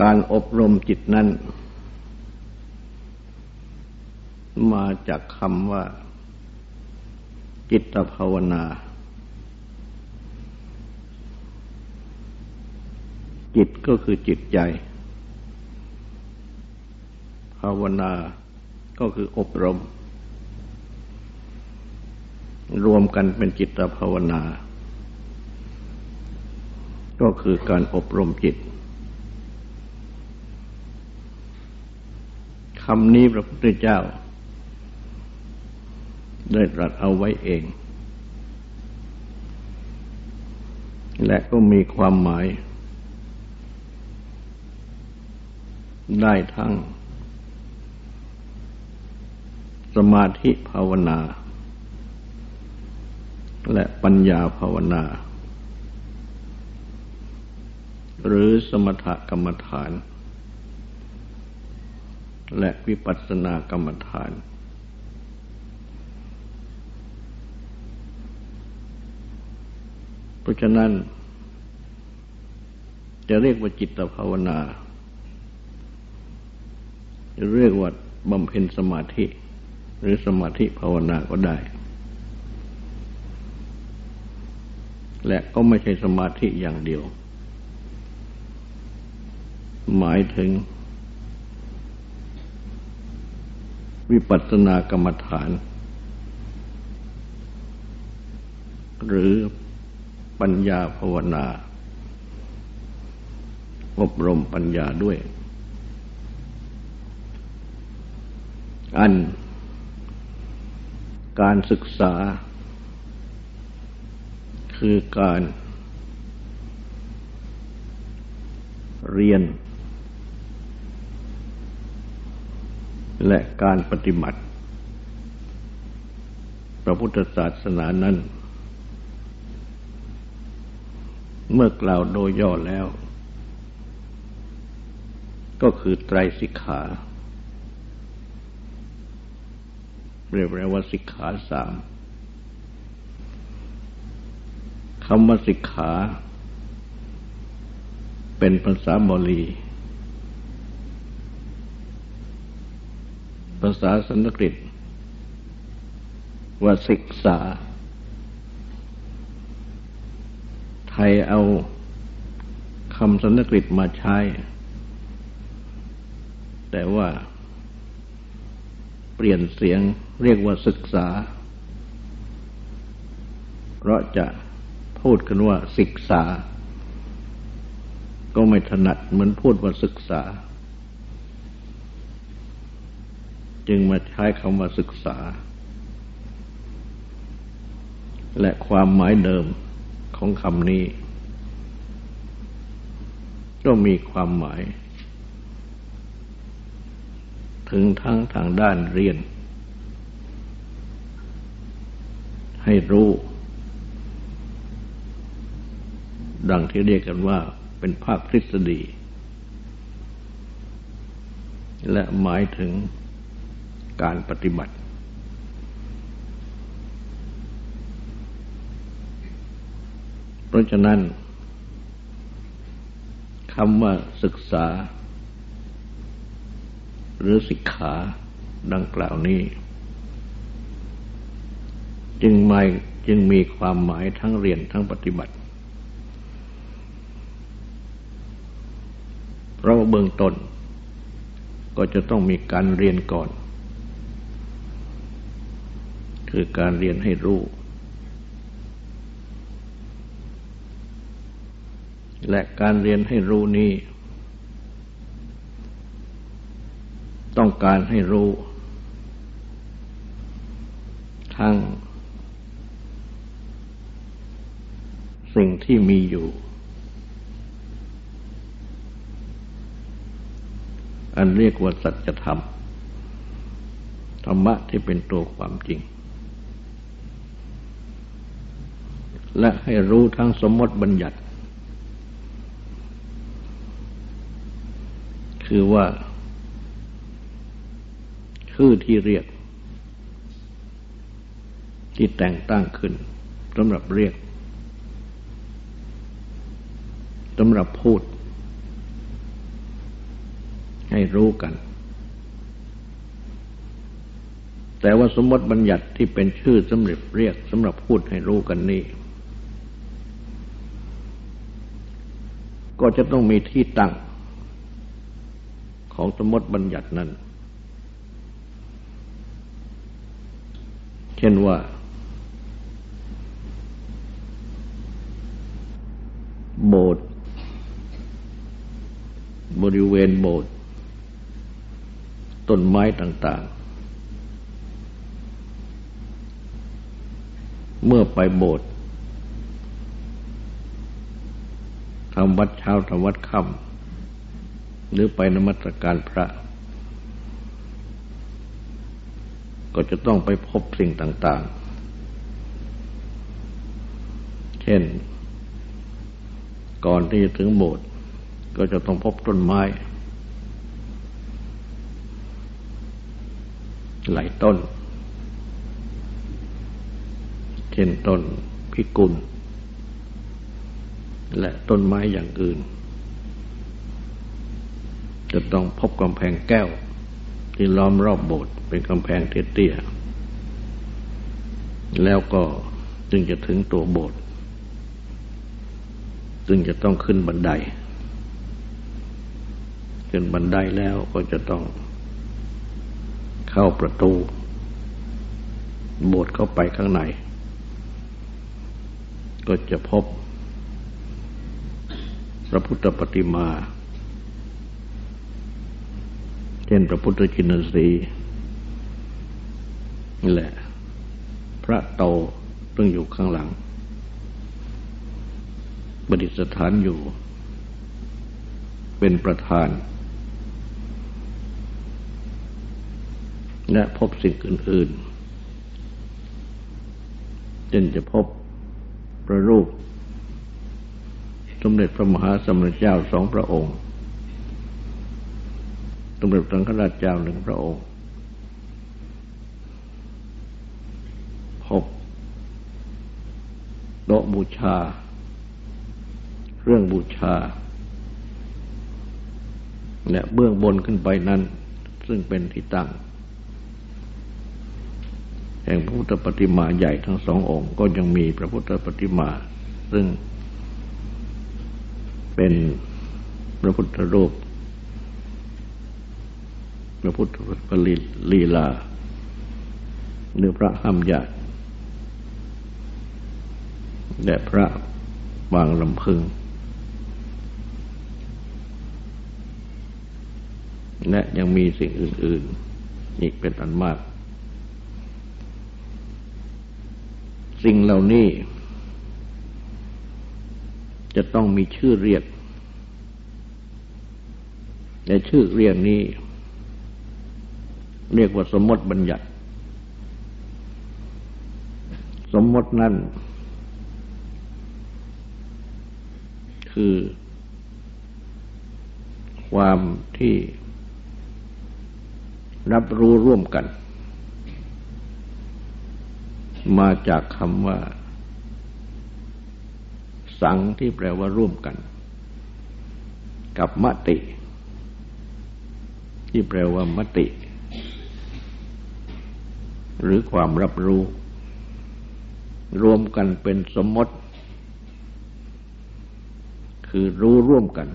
การอบรมจิตนั้น มาจากคำว่า จิตภาวนา จิตก็คือจิตใจ ภาวนา ก็คืออบรม รวมกันเป็นจิตภาวนา ก็คือการอบรมจิต คำนี้พระพุทธเจ้า ได้ตรัสเอาไว้เอง และก็มีความหมาย ได้ทั้ง สมาธิภาวนา และปัญญาภาวนา หรือสมถกรรมฐาน และวิปัสสนากรรมฐาน เพราะฉะนั้น จะเรียกว่าจิตภาวนา จะเรียกว่าบำเพ็ญสมาธิ หรือสมาธิภาวนาก็ได้ และก็ไม่ใช่สมาธิอย่างเดียว หมายถึง วิปัสสนากรรมฐาน หรือปัญญาภาวนา อบรมปัญญาด้วย อัน การศึกษา คือการเรียน และการปฏิบัติ พระพุทธศาสนานั้น เมื่อกล่าวโดยย่อแล้ว ก็คือไตรสิกขาเรียกว่าสิกขาสามคำว่าสิกขา เป็นภาษาบาลี ภาษาสันสกฤตว่าศึกษา ไทยเอาคำสันสกฤตมาใช้ แต่ว่า เปลี่ยนเสียงเรียกว่าศึกษา เพราะจะพูดกันว่าศึกษา ก็ไม่ถนัดเหมือนพูดว่าศึกษา จึงมาใช้คำว่าศึกษา และความหมายเดิมของคำนี้ ก็มีความหมาย ถึงทั้งทางด้านเรียน ให้รู้ ดังที่เรียกกันว่าเป็นภาคทฤษฎีและหมายถึง การปฏิบัติ เพราะฉะนั้นคำว่าศึกษา หรือศิกขาดังกล่าวนี้ จึงไม่จึงมีความหมายทั้งเรียนทั้งปฏิบัติ เพราะเบื้องต้นก็จะต้องมีการเรียนก่อน คือการเรียนให้รู้ และการเรียนให้รู้นี้ ต้องการให้รู้ ทั้ง สิ่งที่มีอยู่ อันเรียกว่าสัจธรรมธรรมะที่เป็นตัวความจริง และให้รู้ทั้งสมมติบัญญัติ คือว่าชื่อที่เรียก ที่แต่งตั้งขึ้นสำหรับเรียกสำหรับพูด ให้รู้กัน แต่ว่าสมมติบัญญัติที่เป็นชื่อสำหรับเรียกสำหรับพูดให้รู้กันนี้ ก็จะต้องมีที่ตั้ง ของสมมติบัญญัตินั้น เช่นว่า โบสถ์บริเวณโบสถ์ต้นไม้ต่าง ๆ เมื่อไปโบสถ์ ทำวัดเช้าทำวัดค่ำหรือไปนมัสการพระ ก็จะต้องไปพบสิ่งต่าง ๆ เช่น ก่อนที่จะถึงโบสถ์ก็จะต้องพบต้นไม้ หลายต้น เช่นต้นพิกุล และต้นไม้อย่างอื่น จะต้องพบกำแพงแก้ว ที่ล้อมรอบโบสถ์เป็นกำแพงเตี้ยๆแล้วก็จึงจะถึงตัวโบสถ์จึงจะต้องขึ้นบันได ขึ้นบันไดแล้วก็จะต้องเข้าประตู โบสถ์เข้าไปข้างใน ก็จะพบ พระพุทธปฏิมา เช่นพระพุทธจินสีนี่แหละ พระโตต้องอยู่ข้างหลังบดิสถานอยู่ เป็นประธาน และพบสิ่งอื่นๆเช่นจะพบพระรูป สมเด็จพระมหาสมเด็จเจ้าสองพระองค์ สมเด็จพระสังฆราชเจ้าหนึ่งพระองค์พบโต๊ะบูชา เรื่องบูชา และเบื้องบนขึ้นไปนั้น ซึ่งเป็นที่ตั้ง แห่งพระพุทธปฏิมาใหญ่ทั้งสององค์ ก็ยังมีพระพุทธปฏิมา ซึ่ง เป็นพระพุทธรูป พระพุทธปริลีลา หรือพระห้ามญาติและพระบางลำพึง และยังมีสิ่งอื่น ๆ อีกเป็นอันมาก สิ่งเหล่านี้ จะต้องมีชื่อเรียกในชื่อเรียกนี้ เรียกว่าสมมติบัญญัติ สมมตินั้นคือ ความที่รับรู้ร่วมกัน มาจากคำว่า สังที่แปลว่าร่วมกัน กับมติ ที่แปลว่ามติ หรือความรับรู้ รวมกันเป็นสมมติ คือรู้ร่วมกัน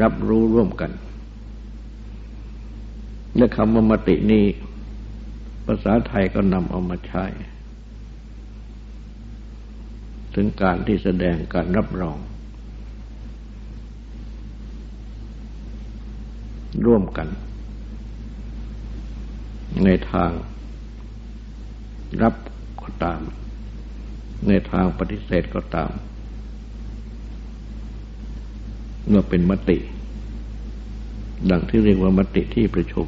รับรู้ร่วมกันและคำว่ามตินี้ ภาษาไทยก็นำเอามาใช้ ถึงการที่แสดงการรับรอง ร่วมกัน ในทางรับก็ตาม ในทางปฏิเสธก็ตาม เมื่อเป็นมติ ดังที่เรียกว่ามติที่ประชุม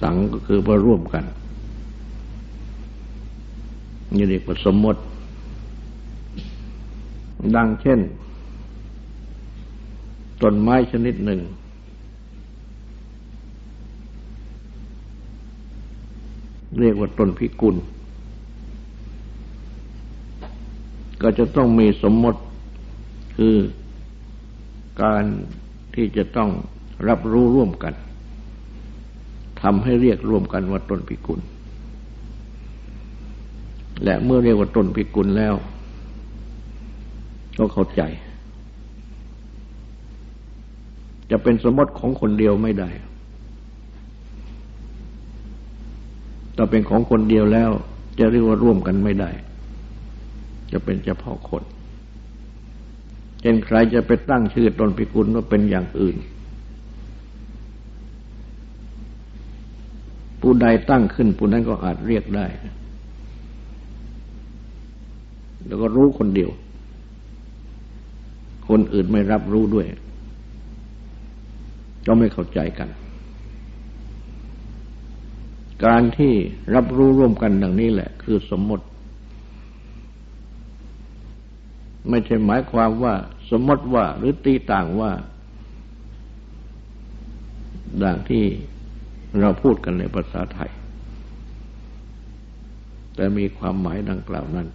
สังก็คือว่าร่วมกัน นี่เรียกว่าสมมติ ดังเช่น ต้นไม้ชนิดหนึ่ง เรียกว่าต้นพิกุล ก็จะต้องมีสมมติคือการที่จะต้องรับรู้ร่วมกันทำให้เรียกรวมกันว่าต้นพิกุล และเมื่อเรียกว่าต้นพิกุลแล้ว ก็เข้าใจ จะเป็นสมมติของคนเดียวไม่ได้ถ้าเป็นของคนเดียวแล้ว จะเรียกว่าร่วมกันไม่ได้ จะเป็นเฉพาะคนเช่นใครจะไปตั้งชื่อตนพิกุลว่าเป็นอย่างอื่น ผู้ใดตั้งขึ้นผู้นั้นก็อาจเรียกได้ แล้วก็รู้คนเดียว คนอื่นไม่รับรู้ด้วย ก็ไม่เข้าใจกัน การที่รับรู้ร่วมกันดังนี้แหละ คือสมมติ ไม่ใช่หมายความว่า สมมติว่า หรือตีต่างว่าดังที่เราพูดกันในภาษาไทย แต่มีความหมายดังกล่าวนั้น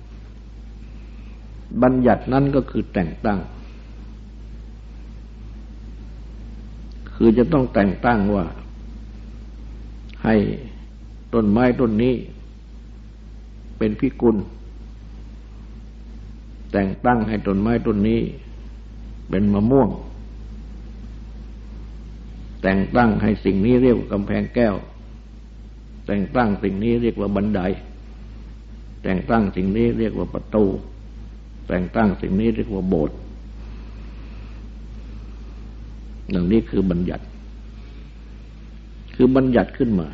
บัญญัตินั้นก็คือแต่งตั้ง คือจะต้องแต่งตั้งว่า ให้ต้นไม้ต้นนี้ เป็นพิกุล แต่งตั้งให้ต้นไม้ต้นนี้ เป็นมะม่วง แต่งตั้งให้สิ่งนี้เรียกว่ากำแพงแก้ว แต่งตั้งสิ่งนี้เรียกว่าบันไดแต่งตั้งสิ่งนี้เรียกว่าประตู แต่งตั้งสิ่งนี้เรียกว่าโบสถ์ดังนี้คือบัญญัติ คือบัญญัติขึ้นมา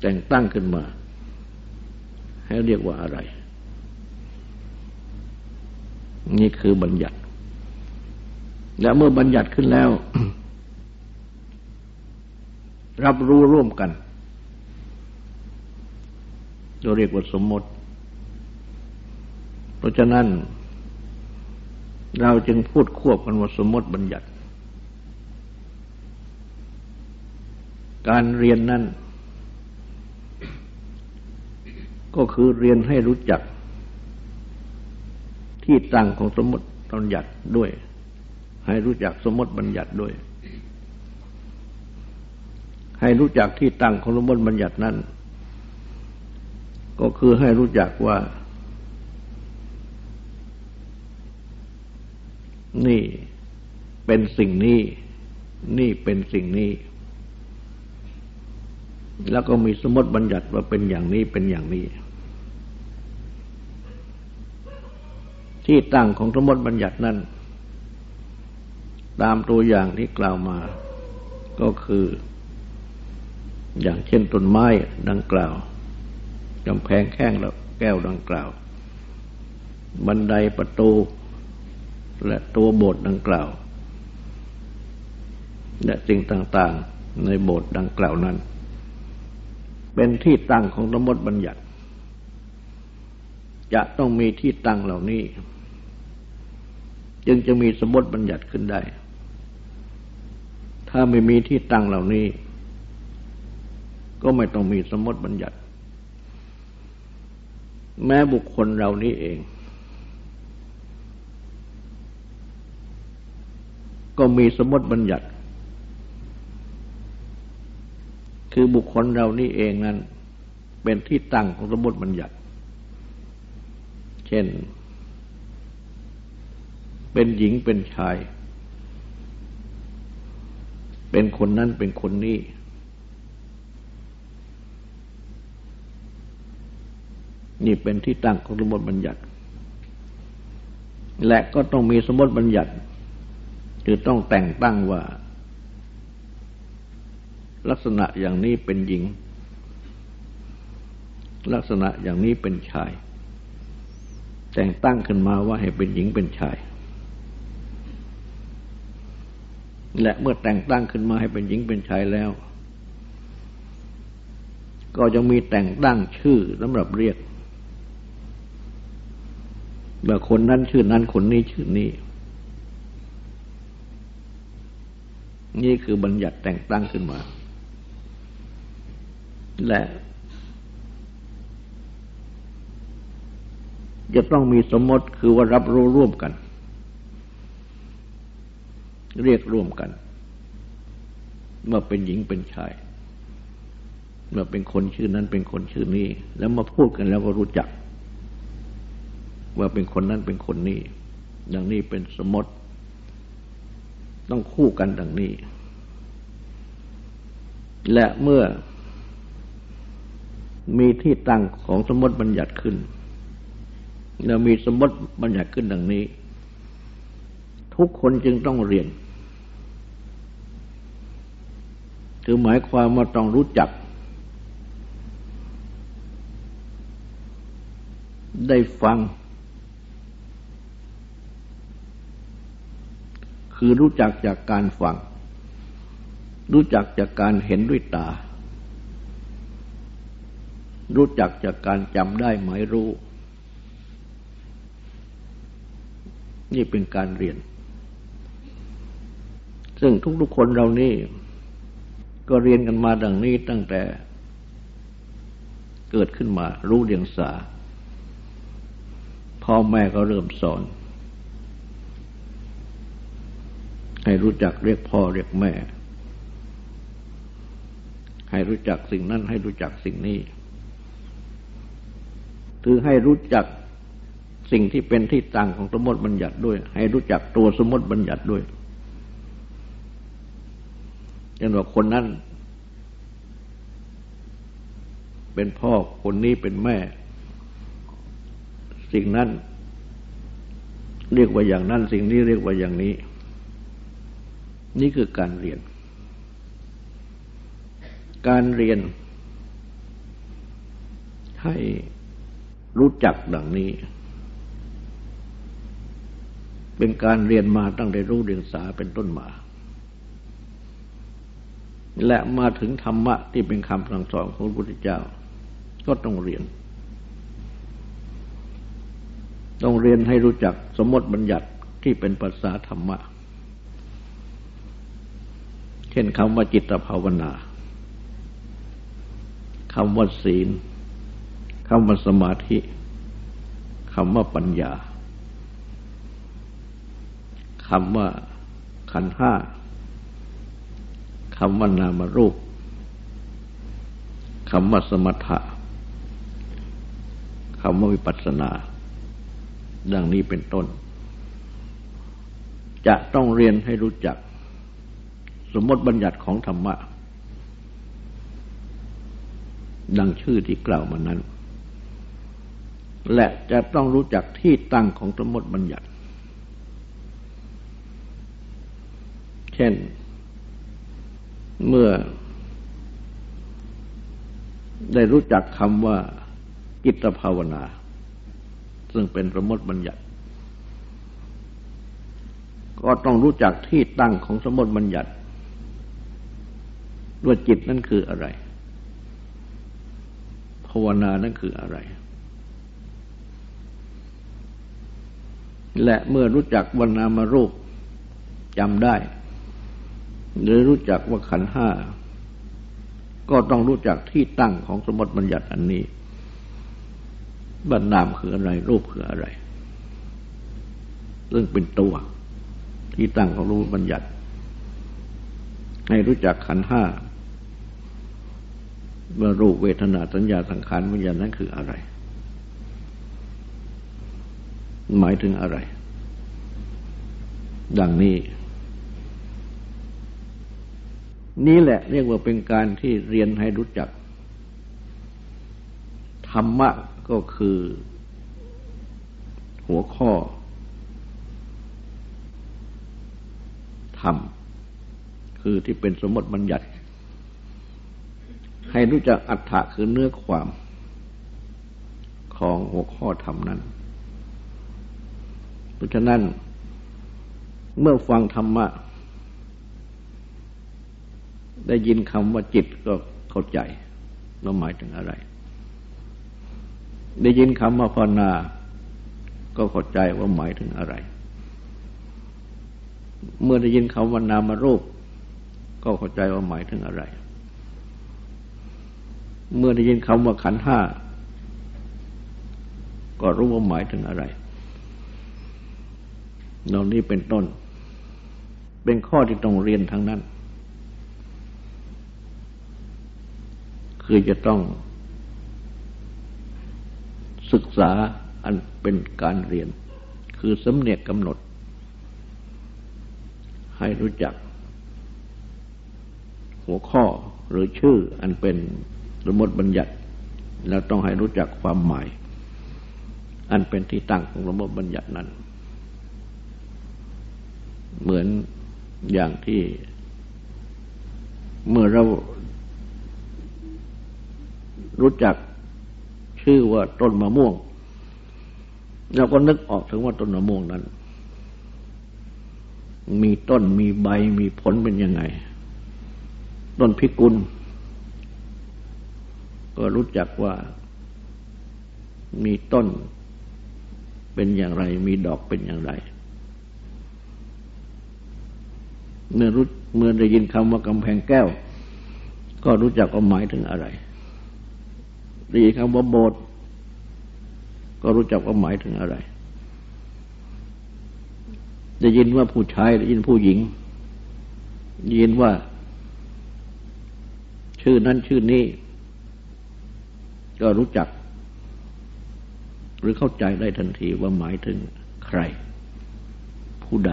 แต่งตั้งขึ้นมา ให้เรียกว่าอะไร นี่คือบัญญัติ และเมื่อบัญญัติขึ้นแล้ว รับรู้ร่วมกันเราเรียกว่าสมมติ เพราะฉะนั้น เราจึงพูดควบกันว่าสมมติบัญญัติ การเรียนนั้น ก็คือเรียนให้รู้จัก ที่ตั้งของสมมติบัญญัติด้วย ให้รู้จักสมมติบัญญัติด้วย ให้รู้จักที่ตั้งของสมมติบัญญัตินั้นก็คือให้รู้จักว่า นี่เป็นสิ่งนี้ นี่เป็นสิ่งนี้ แล้วก็มีสมมติบัญญัติว่าเป็นอย่างนี้เป็นอย่างนี้ ที่ตั้งของสมมติบัญญัตินั้น ตามตัวอย่างที่กล่าวมา ก็คือ อย่างเช่นต้นไม้ดังกล่าวกำแพงแข้งแล้วแก้วดังกล่าว บันไดประตู และตัวโบสถ์ดังกล่าว และสิ่งต่างๆในโบสถ์ดังกล่าวนั้น เป็นที่ตั้งของสมมติบัญญัติ จะต้องมีที่ตั้งเหล่านี้ จึงจะมีสมมติบัญญัติขึ้นได้ ถ้าไม่มีที่ตั้งเหล่านี้ ก็ไม่ต้องมีสมมติบัญญัติ แม้บุคคลเรานี้เอง มีสมมติบัญญัติ คือบุคคลเรานี้เองนั้น เป็นที่ตั้งของสมมติบัญญัติ เช่น เป็นหญิงเป็นชาย เป็นคนนั้นเป็นคนนี้นี่เป็นที่ตั้งของสมมติบัญญัติ และก็ต้องมีสมมติบัญญัติ คือต้องแต่งตั้งว่า ลักษณะอย่างนี้เป็นหญิง ลักษณะอย่างนี้เป็นชาย แต่งตั้งขึ้นมาว่าให้เป็นหญิงเป็นชาย และเมื่อแต่งตั้งขึ้นมาให้เป็นหญิงเป็นชายแล้ว ก็จะมีแต่งตั้งชื่อสำหรับเรียกว่าคนนั้นชื่อนั้นคนนี้ชื่อนี้ นี่คือบัญญัติแต่งตั้งขึ้นมา และจะต้องมีสมมติคือว่ารับรู้ร่วมกัน เรียกร่วมกันเมื่อเป็นหญิงเป็นชายเมื่อเป็นคนชื่อนั้นเป็นคนชื่อนี้ แล้วมาพูดกันแล้วก็รู้จัก ว่าเป็นคนนั้นเป็นคนนี้ ดังนี้เป็นสมมติ ต้องคู่กันดังนี้ และเมื่อมีที่ตั้งของสมมติบัญญัติขึ้นแล้วมีสมมติบัญญัติขึ้นดังนี้ ทุกคนจึงต้องเรียน คือหมายความว่าต้องรู้จัก ได้ฟัง คือรู้จักจากการฟัง รู้จักจากการเห็นด้วยตา รู้จักจากการจำได้หมายรู้ นี่เป็นการเรียน ซึ่งทุกๆคนเรานี่ ก็เรียนกันมาดังนี้ตั้งแต่เกิดขึ้นมารู้เรียงสาพ่อแม่ก็เริ่มสอน ให้รู้จักเรียกพ่อเรียกแม่ ให้รู้จักสิ่งนั้น ให้รู้จักสิ่งนี้ คือให้รู้จักสิ่งที่เป็นที่ตั้งของสมมติบัญญัติด้วย ให้รู้จักตัวสมมติบัญญัติด้วยเช่นว่าคนนั้น เป็นพ่อคนนี้เป็นแม่ สิ่งนั้น เรียกว่าอย่างนั้น สิ่งนี้เรียกว่าอย่างนี้ นี่คือการเรียน การเรียน ให้รู้จักดังนี้ เป็นการเรียนมาตั้งแต่รู้เรียนสาเป็นต้นมา และมาถึงธรรมะที่เป็นคำสั่งสอนของพระพุทธเจ้า ก็ต้องเรียน ต้องเรียนให้รู้จักสมมติบัญญัติที่เป็นภาษาธรรมะ เช่นคำว่าจิตภาวนาคำว่าศีลคำว่าสมาธิคำว่าปัญญาคำว่าขันห้าคำว่านามรูปคำว่าสมถะคำว่าวิปัสสนา ดังนี้เป็นต้น จะต้องเรียนให้รู้จัก สมมติบัญญัติของธรรมะ ดังชื่อที่กล่าวมานั้น และจะต้องรู้จักที่ตั้งของสมมติบัญญัติ เช่น เมื่อ ได้รู้จักคำว่ากิตภาวนา ซึ่งเป็นสมมติบัญญัติก็ต้องรู้จักที่ตั้งของสมมติบัญญัติ ว่าจิตนั่นคืออะไร ภาวนานั่นคืออะไร และเมื่อรู้จักวันนามารูปจำได้ หรือรู้จักว่าขันห้า ก็ต้องรู้จักที่ตั้งของสมมติบัญญัติอันนี้บัรนามคืออะไร รูปคืออะไร ซึ่งเป็นตัว ที่ตั้งของรูปบัญญัติ ให้รู้จักขันห้า ว่ารูปเวทนาสัญญาสังขารวิญญาณนั้นคืออะไร หมายถึงอะไร ดังนี้ นี่แหละเรียกว่าเป็นการที่เรียนให้รู้จัก ธรรมะก็คือหัวข้อธรรมคือที่เป็นสมมติบัญญัติ ให้รู้จักอัฏฐะคือเนื้อความของหัวข้อธรรมนั้น เพราะฉะนั้น เมื่อฟังธรรมะ ได้ยินคำว่าจิตก็เข้าใจว่าหมายถึงอะไร ได้ยินคำว่าภาวนา ก็เข้าใจว่าหมายถึงอะไร เมื่อได้ยินคำว่านามารูป ก็เข้าใจว่าหมายถึงอะไร เมื่อได้ยินคำว่าขันห้า ก็รู้ว่าหมายถึงอะไรเหล่านี้เป็นต้น เป็นข้อที่ต้องเรียนทั้งนั้น คือจะต้องศึกษาอันเป็นการเรียน คือสำเนียกกำหนด ให้รู้จัก หัวข้อหรือชื่ออันเป็น สมมติบัญญัติ แล้วต้องให้รู้จักความหมาย อันเป็นที่ตั้งของระบบบัญญัตินั้น เหมือนอย่างที่ เมื่อเรารู้จักชื่อว่าต้นมะม่วง เราก็นึกออกถึงว่าต้นมะม่วงนั้น มีต้นมีใบมีผลเป็นยังไง ต้นพิกุล ก็รู้จักว่ามีต้นเป็นอย่างไร มีดอกเป็นอย่างไร เมื่อรู้เมื่อได้ยินคำว่ากำแพงแก้ว ก็รู้จักว่าหมายถึงอะไรได้ยินคำว่าโบสถ์ก็รู้จักว่าหมายถึงอะไร ได้ยินว่าผู้ชายได้ยินผู้หญิงได้ยินว่า ชื่อนั้นชื่อนี้ ก็รู้จัก หรือเข้าใจได้ทันทีว่าหมายถึงใคร ผู้ใด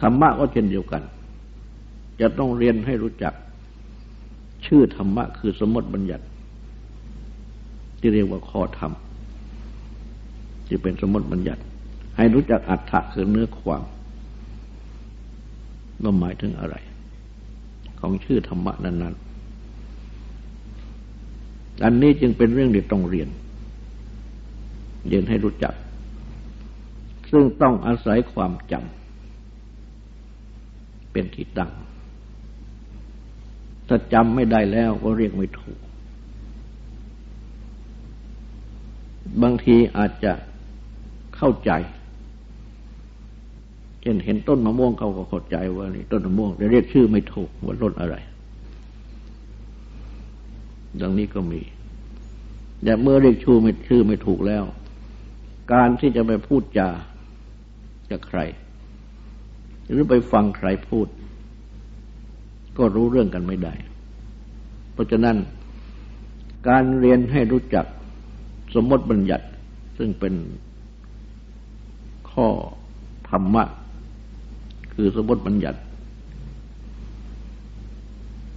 ธรรมะก็เช่นเดียวกัน จะต้องเรียนให้รู้จัก ชื่อธรรมะคือสมมติบัญญัติ ที่เรียกว่าข้อธรรมที่เป็นสมมติบัญญัติ ให้รู้จักอัฏฐะคือเนื้อความว่าหมายถึงอะไร ของชื่อธรรมะนั้นๆ อันนี้จึงเป็นเรื่องที่ต้องเรียน เรียนให้รู้จัก ซึ่งต้องอาศัยความจำเป็นที่ตั้ง ถ้าจำไม่ได้แล้วก็เรียกไม่ถูก บางทีอาจจะเข้าใจเช่นเห็นต้นมะม่วงเขาก็เข้าใจว่านี่ต้นมะม่วงจะเรียกชื่อไม่ถูกว่าต้นอะไร ดังนี้ก็มี แต่เมื่อเรียกชื่อไม่ชื่อไม่ถูกแล้ว การที่จะไปพูดจากับใคร หรือไปฟังใครพูด ก็รู้เรื่องกันไม่ได้ เพราะฉะนั้น การเรียนให้รู้จักสมมติบัญญัติ ซึ่งเป็นข้อธรรมะ คือสมมติบัญญัติ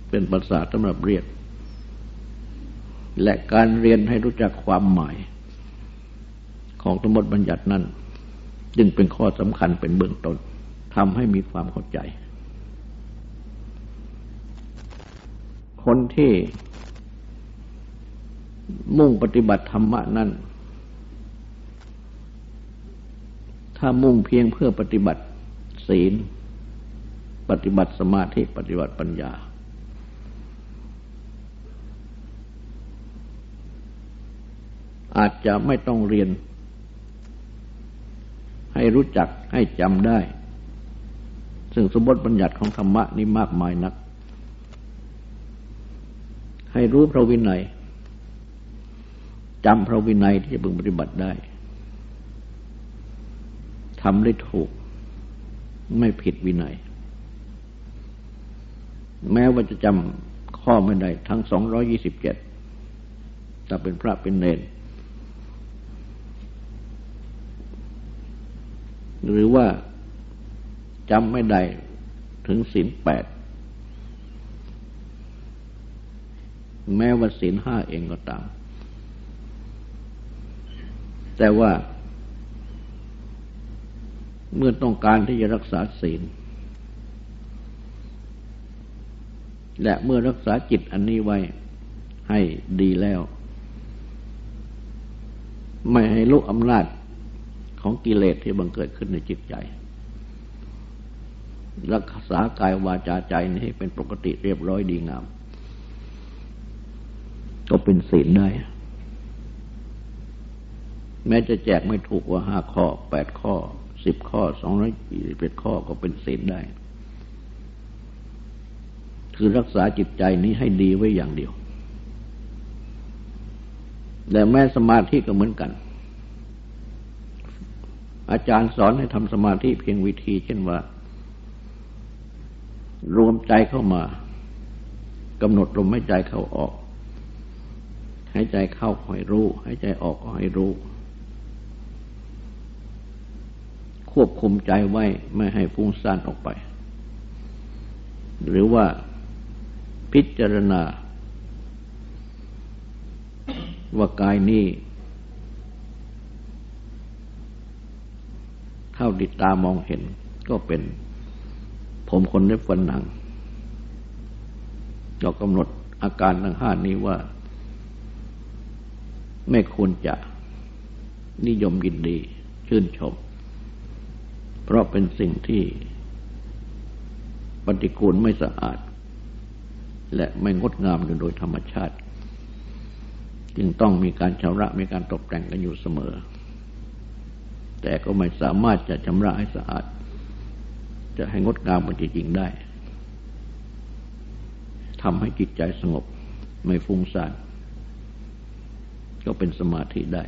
เป็นภาษาสำหรับเรียก และการเรียนให้รู้จักความหมาย ของสมมติบัญญัตินั้น จึงเป็นข้อสำคัญเป็นเบื้องต้นทำให้มีความเข้าใจ คนที่มุ่งปฏิบัติธรรมะนั้น ถ้ามุ่งเพียงเพื่อปฏิบัติศีล ปฏิบัติสมาธิ ปฏิบัติปัญญา อาจจะไม่ต้องเรียน ให้รู้จักให้จำได้ ซึ่งสมบติบัญญัติของธรรมะนี่มากมายนัก ให้รู้พระวินัยจำพระวินัยที่จะบึงปฏิบัติได้ทำได้ถูก ไม่ผิดวินัย แม้ว่าจะจำข้อไม่ได้ทั้งสองร้อยี่สิบเจ็ดแต่เป็นพระเป็นเนร หรือว่าจำไม่ได้ถึงศีลแปดแม้ว่าศีลห้าเองก็ตาม แต่ว่า เมื่อต้องการที่จะรักษาศีล และเมื่อรักษาจิตอันนี้ไว้ให้ดีแล้ว ไม่ให้ลุกอำนาจ ของกิเลสที่บังเกิดขึ้นในจิตใจ รักษากายวาจาใจนี้ให้เป็นปกติเรียบร้อยดีงาม ก็เป็นศีลได้ แม้จะแจกไม่ถูกว่าห้าข้อแปดข้อสิบข้อสองร้อยยี่สิบเอ็ดข้อก็เป็นศีลได้ คือรักษาจิตใจนี้ให้ดีไว้อย่างเดียวแต่แม้สมาธิก็เหมือนกัน อาจารย์สอนให้ทำสมาธิเพียงวิธี เช่นว่า รวมใจเข้ามากำหนดลมหายใจเข้าออกหายใจเข้าให้รู้หายใจออกก็ให้รู้ ควบคุมใจไว้ไม่ให้ฟุ้งซ่านออกไป หรือว่าพิจารณาว่ากายนี้ เท่าดิตามองเห็น ก็เป็นผมคนเล็บฟันหนังเรากำหนดอาการทั้งห้านี้ว่า ไม่ควรจะนิยมยินดี ชื่นชม เพราะเป็นสิ่งที่ปฏิกูลไม่สะอาด และไม่งดงามโดยธรรมชาติ จึงต้องมีการชำระมีการตกแต่งกันอยู่เสมอ แต่ก็ไม่สามารถจะชำระให้สะอาด จะให้งดงามมันจริงๆได้ทำให้จิตใจสงบไม่ฟุ้งซ่านก็เป็นสมาธิได้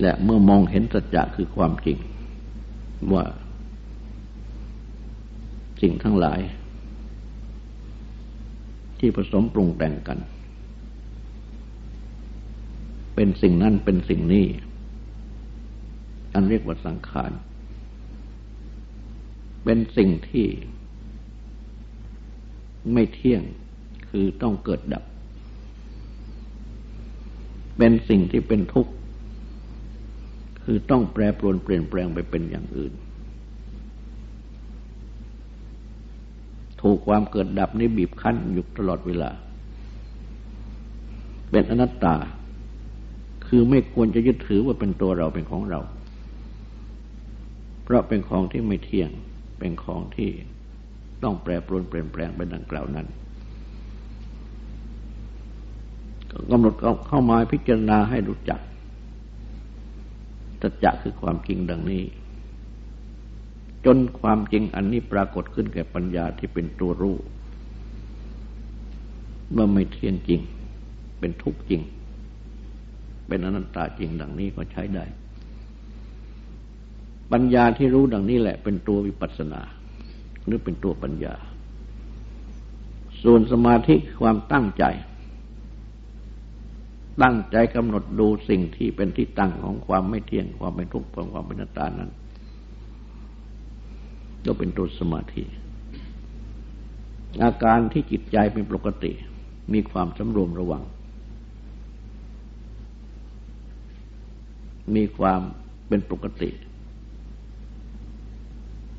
และเมื่อมองเห็นสัจจะคือความจริง ว่าสิ่งทั้งหลาย ที่ผสมปรุงแต่งกัน เป็นสิ่งนั้นเป็นสิ่งนี้ อันเรียกว่าสังขาร เป็นสิ่งที่ไม่เที่ยงคือต้องเกิดดับ เป็นสิ่งที่เป็นทุกข์ คือต้องแปรปรวนเปลี่ยนแปลงไปเป็นอย่างอื่น ถูกความเกิดดับนี้บีบคั้นอยู่ตลอดเวลา เป็นอนัตตา คือไม่ควรจะยึดถือว่าเป็นตัวเราเป็นของเรา ราะเป็นของที่ไม่เที่ยง เป็นของที่ต้องแปรปรวนเปลี่ยนแปลงไปดังกล่าวนั้นกำหนดเข้ามาพิจารณาให้รู้จักตัจจะคือความจริงดังนี้ จนความจริงอันนี้ปรากฏขึ้นแก่ปัญญาที่เป็นตัวรู้ว่าไม่เที่ยงจริง เป็นทุกข์จริง เป็นอนัตตาจริงดังนี้ก็ใช้ได้ ปัญญาที่รู้ดังนี้แหละ เป็นตัววิปัสสนา หรือเป็นตัวปัญญา ส่วนสมาธิความตั้งใจ ตั้งใจกำหนดดูสิ่งที่เป็นที่ตั้งของความไม่เที่ยงความเป็นทุกข์ความเป็นนัตตานั้น ก็เป็นตัวสมาธิอาการที่จิตใจเป็นปกติ มีความสำรวมระวัง มีความเป็นปกติ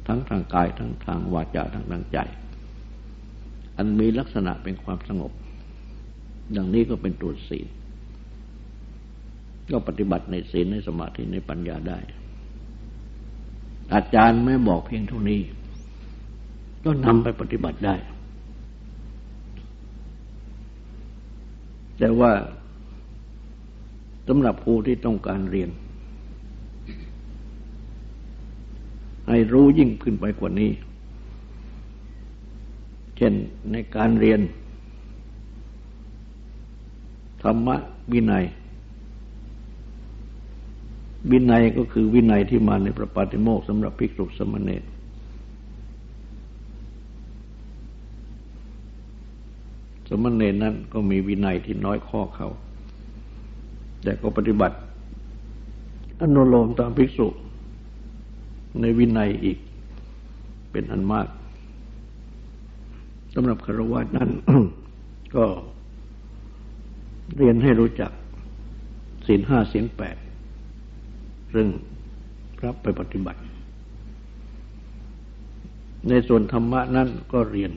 ทั้งทางกายทั้งทางวาจาทั้งทางใจ อันมีลักษณะเป็นความสงบ ดังนี้ก็เป็นตัวศีล ก็ปฏิบัติในศีลในสมาธิในปัญญาได้ อาจารย์ไม่บอกเพียงเท่านี้ ก็นำไปปฏิบัติได้ แต่ว่าสำหรับผู้ที่ต้องการเรียน ให้รู้ยิ่งขึ้นไปกว่านี้ เช่นในการเรียน ธรรมะวินัย วินัยก็คือวินัยที่มาในพระปาติโมกสำหรับภิกษุสมณเณรสมณเณรนั้นก็มีวินัยที่น้อยข้อเขา แต่ก็ปฏิบัติอนุโลมตามภิกษุ ในวินัยอีกเป็นอันมากสำหรับคารวะนั้น ก็เรียนให้รู้จักศีลห้าเสียงแปดเรื่งรับไปปฏิบัติ ในส่วนธรรมะนั้นก็เรียน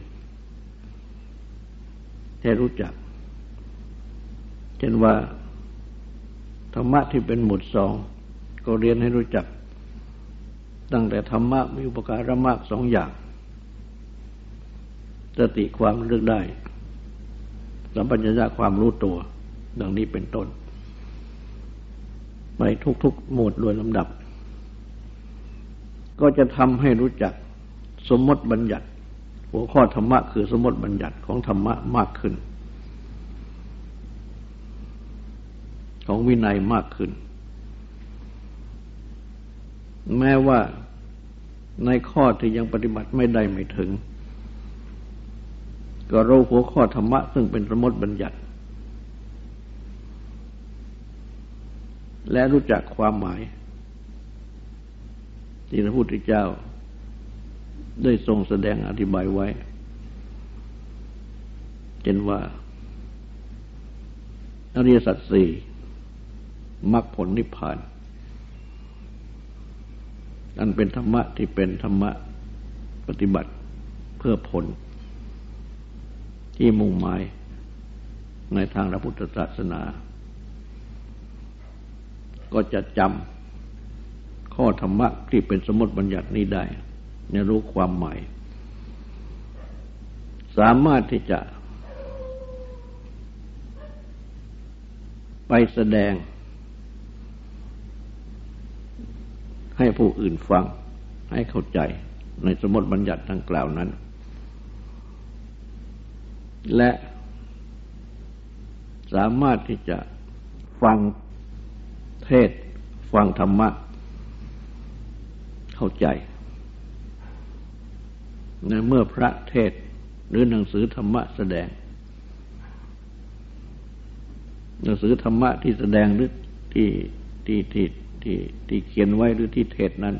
ให้รู้จัก เช่นว่า ธรรมะที่เป็นหมวดสอง ก็เรียนให้รู้จัก ตั้งแต่ธรรมะมีอุปการะมากสองอย่าง สติความเลือกได้สัมปัญญะความรู้ตัว ดังนี้เป็นต้น ไปทุกๆหมวดโดยลำดับ ก็จะทำให้รู้จักสมมติบัญญัติ หัวข้อธรรมะคือสมมติบัญญัติของธรรมะมากขึ้น ของวินัยมากขึ้น แม้ว่าในข้อที่ยังปฏิบัติไม่ได้ไม่ถึง ก็รู้หัวข้อธรรมะ ซึ่งเป็นสมมติบัญญัติ และรู้จักความหมาย ที่พระพุทธเจ้า ได้ทรงแสดงอธิบายไว้เช่นว่าอริยสัจสี่มรรคผลนิพพาน อันเป็นธรรมะที่เป็นธรรมะปฏิบัติเพื่อผล ที่มุ่งหมายในทางพระพุทธศาสนา ก็จะจำข้อธรรมะที่เป็นสมมติบัญญัตินี้ได้ ในรู้ความหมาย สามารถที่จะ ไปแสดง ให้ผู้อื่นฟัง ให้เข้าใจในสมมติบัญญัติดังกล่าวนั้น และสามารถที่จะฟังเทศ ฟังธรรมะ เข้าใจในเมื่อพระเทศหรือหนังสือธรรมะแสดง หนังสือธรรมะที่แสดงหรือที่ที่ที่ ที่ที่เขียนไว้หรือที่เทศนั้น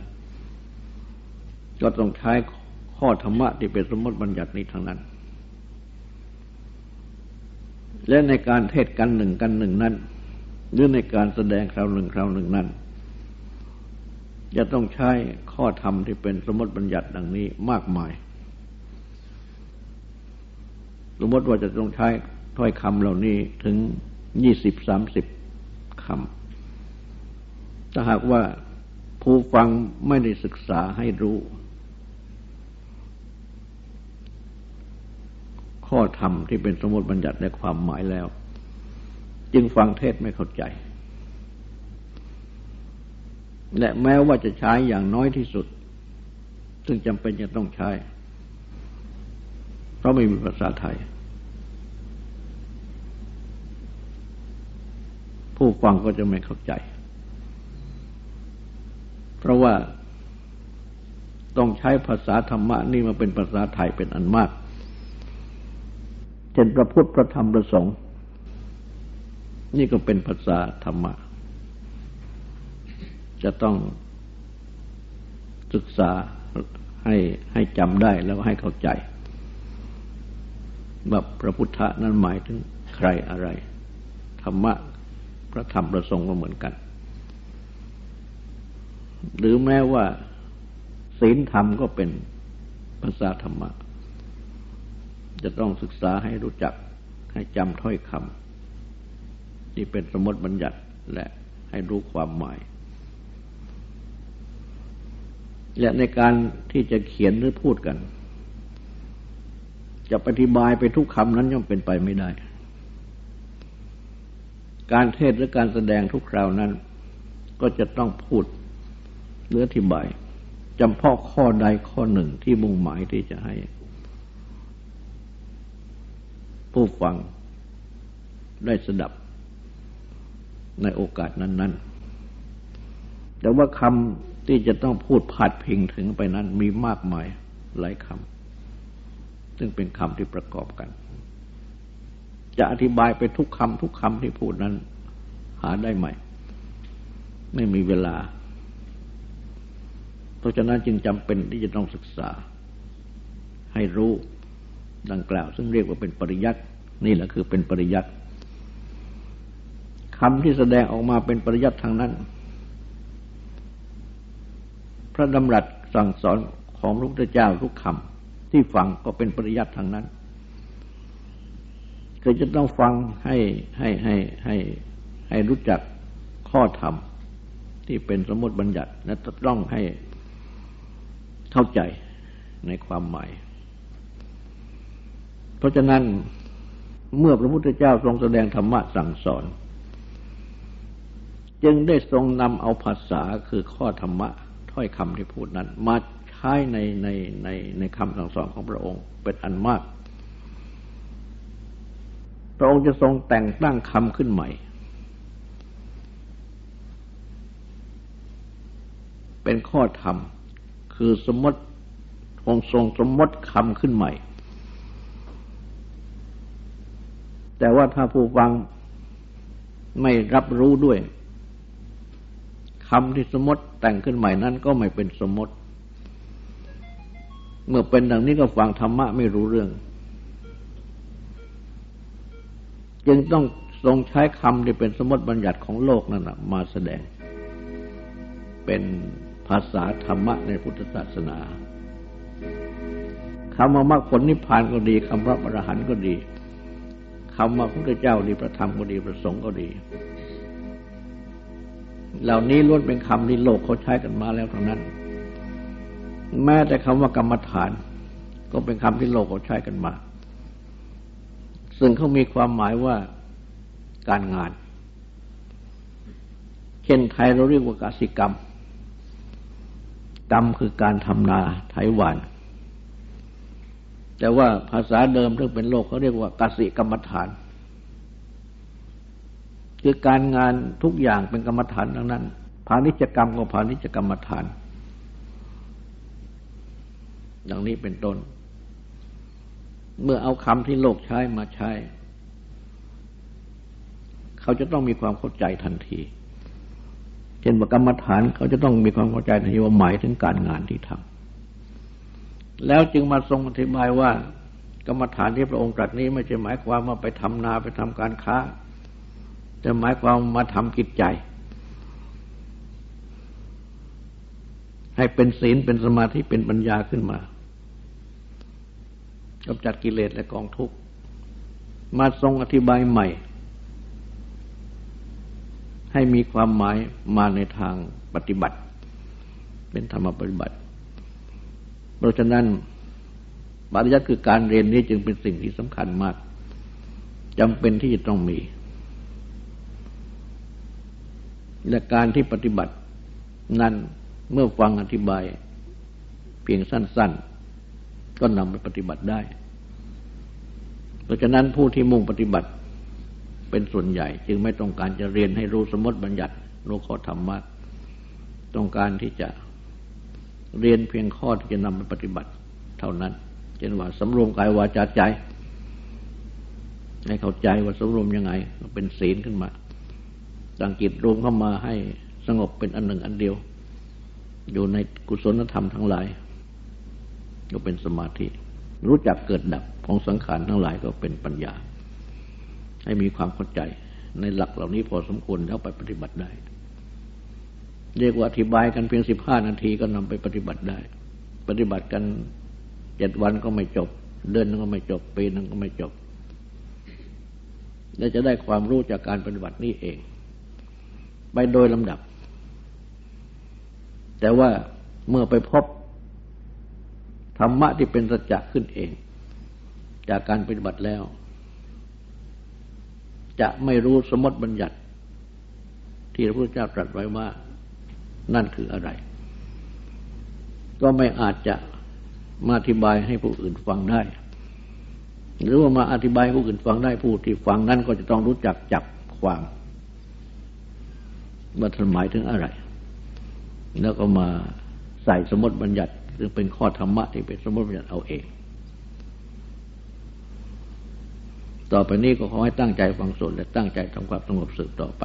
ก็ต้องใช้ข้อธรรมะที่เป็นสมมติบัญญัตินี้ทั้งนั้น และในการเทศกันหนึ่งกันหนึ่งนั้น หรือในการแสดงคราวหนึ่งคราวหนึ่งนั้น จะต้องใช้ข้อธรรมที่เป็นสมมติบัญญัติดังนี้มากมาย สมมติว่าจะต้องใช้ถ้อยคำเหล่านี้ถึงยี่สิบสามสิบคำ ถ้าหากว่าผู้ฟังไม่ได้ศึกษาให้รู้ ข้อธรรมที่เป็นสมมติบัญญัติในความหมายแล้ว จึงฟังเทศไม่เข้าใจ และแม้ว่าจะใช้อย่างน้อยที่สุด ซึ่งจำเป็นจะต้องใช้ เพราะไม่มีภาษาไทย ผู้ฟังก็จะไม่เข้าใจ เพราะว่าต้องใช้ภาษาธรรมะนี่มาเป็นภาษาไทยเป็นอันมาก เช่นพระพุทธพระธรรมพระสงฆ์นี่ก็เป็นภาษาธรรมะ จะต้องศึกษาให้ให้จำได้แล้วให้เข้าใจว่าพระพุทธนั้นหมายถึงใครอะไร ธรรมะพระธรรมประสงค์ก็เหมือนกัน หรือแม้ว่าศีลธรรมก็เป็นภาษาธรรมะ จะต้องศึกษาให้รู้จักให้จำถ้อยคำที่เป็นสมมติบัญญัติและให้รู้ความหมาย และในการที่จะเขียนหรือพูดกัน จะปฏิบายไปทุกคำนั้นย่อมเป็นไปไม่ได้ การเทศหรือการแสดงทุกคราวนั้น ก็จะต้องพูด หรืออธิบายจำเพาะข้อใดข้อหนึ่งที่มุ่งหมายที่จะให้ ผู้ฟังได้สดับในโอกาสนั้น ๆ แต่ว่าคำที่จะต้องพูดพาดพิงถึงไปนั้นมีมากมายหลายคำซึ่งเป็นคำที่ประกอบกัน จะอธิบายไปทุกคำทุกคำที่พูดนั้น หาได้ไหม ไม่มีเวลา เพราะฉะนั้นจึงจำเป็นที่จะต้องศึกษา ให้รู้ดังกล่าว ซึ่งเรียกว่าเป็นปริยัตินี่แหละคือเป็นปริยัติคำที่แสดงออกมาเป็นปริยัติทางนั้น พระดำรัสสั่งสอนของพระพุทธเจ้าทุกคำที่ฟังก็เป็นปริยัติทางนั้นคือจะต้องฟังให้ให้ให้ให้ให้รู้จักข้อธรรมที่เป็นสมมติบัญญัติ และต้องให้ เข้าใจในความหมาย เพราะฉะนั้นเมื่อพระพุทธเจ้าทรงแสดงธรรมะสั่งสอน จึงได้ทรงนำเอาภาษาคือข้อธรรมะถ้อยคำที่พูดนั้น มาใช้ในในในในคำสั่งสอนของพระองค์เป็นอันมาก พระองค์จะทรงแต่งตั้งคำขึ้นใหม่ เป็นข้อธรรม คือสมมติองทรงสมมติคำขึ้นใหม่ แต่ว่าถ้าผู้ฟังไม่รับรู้ด้วยคำที่สมมติแต่งขึ้นใหม่นั้นก็ไม่เป็นสมมติ เมื่อเป็นดังนี้ก็ฟังธรรมะไม่รู้เรื่อง จึงต้องทรงใช้คำที่เป็นสมมติบัญญัติของโลกนั่นมาแสดง เป็น ภาษาธรรมะในพุทธศาสนาคำว่ามรรคผลนิพพานก็ดีคำว่าอรหันต์ก็ดีคำว่าพระเจ้าดีประธรรมก็ดีประสงค์ก็ดี เหล่านี้ล้วนเป็นคำที่โลกเขาใช้กันมาแล้วทั้งนั้น แม้แต่คำว่ากรรมฐาน ก็เป็นคำที่โลกเขาใช้กันมา ซึ่งเขามีความหมายว่าการงาน เช่นไทยเราเรียกว่ากสิกรรม กรรมคือการทำนาไถหวาน แต่ว่าภาษาเดิมที่เป็นโลกเขาเรียกว่ากสิกรรมฐาน คือการงานทุกอย่างเป็นกรรมฐานทั้งนั้นพาณิชกรรมก็พาณิชกรรมฐาน ดังนี้เป็นต้น เมื่อเอาคำที่โลกใช้มาใช้ เขาจะต้องมีความเข้าใจทันที ช่นกรรมฐานเขาจะต้องมีความเข้าใจในว่าหมายถึงการงานที่ทำแล้วจึงมาทรงอธิบายว่ากรรมฐานที่พระองค์ตรัสนี้ไม่ใช่หมายความว่าไปทำนาไปทำการค้า แต่หมายความมาทำกิจใจ ให้เป็นศีลเป็นสมาธิเป็นปัญญาขึ้นมากำจัดกิเลสและกองทุกข์มาทรงอธิบายใหม่ ให้มีความหมายมาในทางปฏิบัติ เป็นธรรมปฏิบัติ เพราะฉะนั้นปริยัติคือการเรียนนี้จึงเป็นสิ่งที่สำคัญมากจำเป็นที่จะต้องมี และการที่ปฏิบัตินั้นเมื่อฟังอธิบาย เพียงสั้น ๆ ก็นำไปปฏิบัติได้ เพราะฉะนั้นผู้ที่มุ่งปฏิบัติ เป็นส่วนใหญ่ จึงไม่ต้องการจะเรียนให้รู้สมมติบัญญัติรู้ข้อธรรมะต้องการที่จะเรียนเพียงข้อที่จะนำไปปฏิบัติเท่านั้นเช่นว่าสำรวมกายวาจาใจ ให้เข้าใจว่าสำรวมยังไงเป็นศีลขึ้นมาตั้งจิตรวมเข้ามาให้สงบเป็นอันหนึ่งอันเดียว อยู่ในกุศลธรรมทั้งหลาย ก็เป็นสมาธิ รู้จักเกิดดับของสังขารทั้งหลายก็เป็นปัญญา ให้มีความเข้าใจ ในหลักเหล่านี้พอสมควรแล้วไปปฏิบัติได้ เรียกว่าอธิบายกันเพียงสิบห้านาทีก็นำไปปฏิบัติได้ ปฏิบัติกันเจ็ดวันก็ไม่จบ เดือนนึงก็ไม่จบ ปีนึงก็ไม่จบ และจะได้ความรู้จากการปฏิบัตินี้เอง ไปโดยลำดับ แต่ว่าเมื่อไปพบธรรมะที่เป็นสัจจะขึ้นเอง จากการปฏิบัติแล้ว จะไม่รู้สมมติบัญญัติ ที่พระพุทธเจ้าตรัสไว้ว่านั่นคืออะไร ก็ไม่อาจจะมาอธิบายให้ผู้อื่นฟังได้ หรือว่ามาอธิบายผู้อื่นฟังได้ผู้ที่ฟังนั้นก็จะต้องรู้จักจับความว่าทหมายถึงอะไร แล้วก็มาใส่สมมติบัญญัติซึ่งเป็นข้อธรรมะที่เป็นสมมติบัญญัติเอาเอง ต่อไปนี้ก็ขอให้ตั้งใจฟังสวดและตั้งใจทำความสงบสืบต่อไป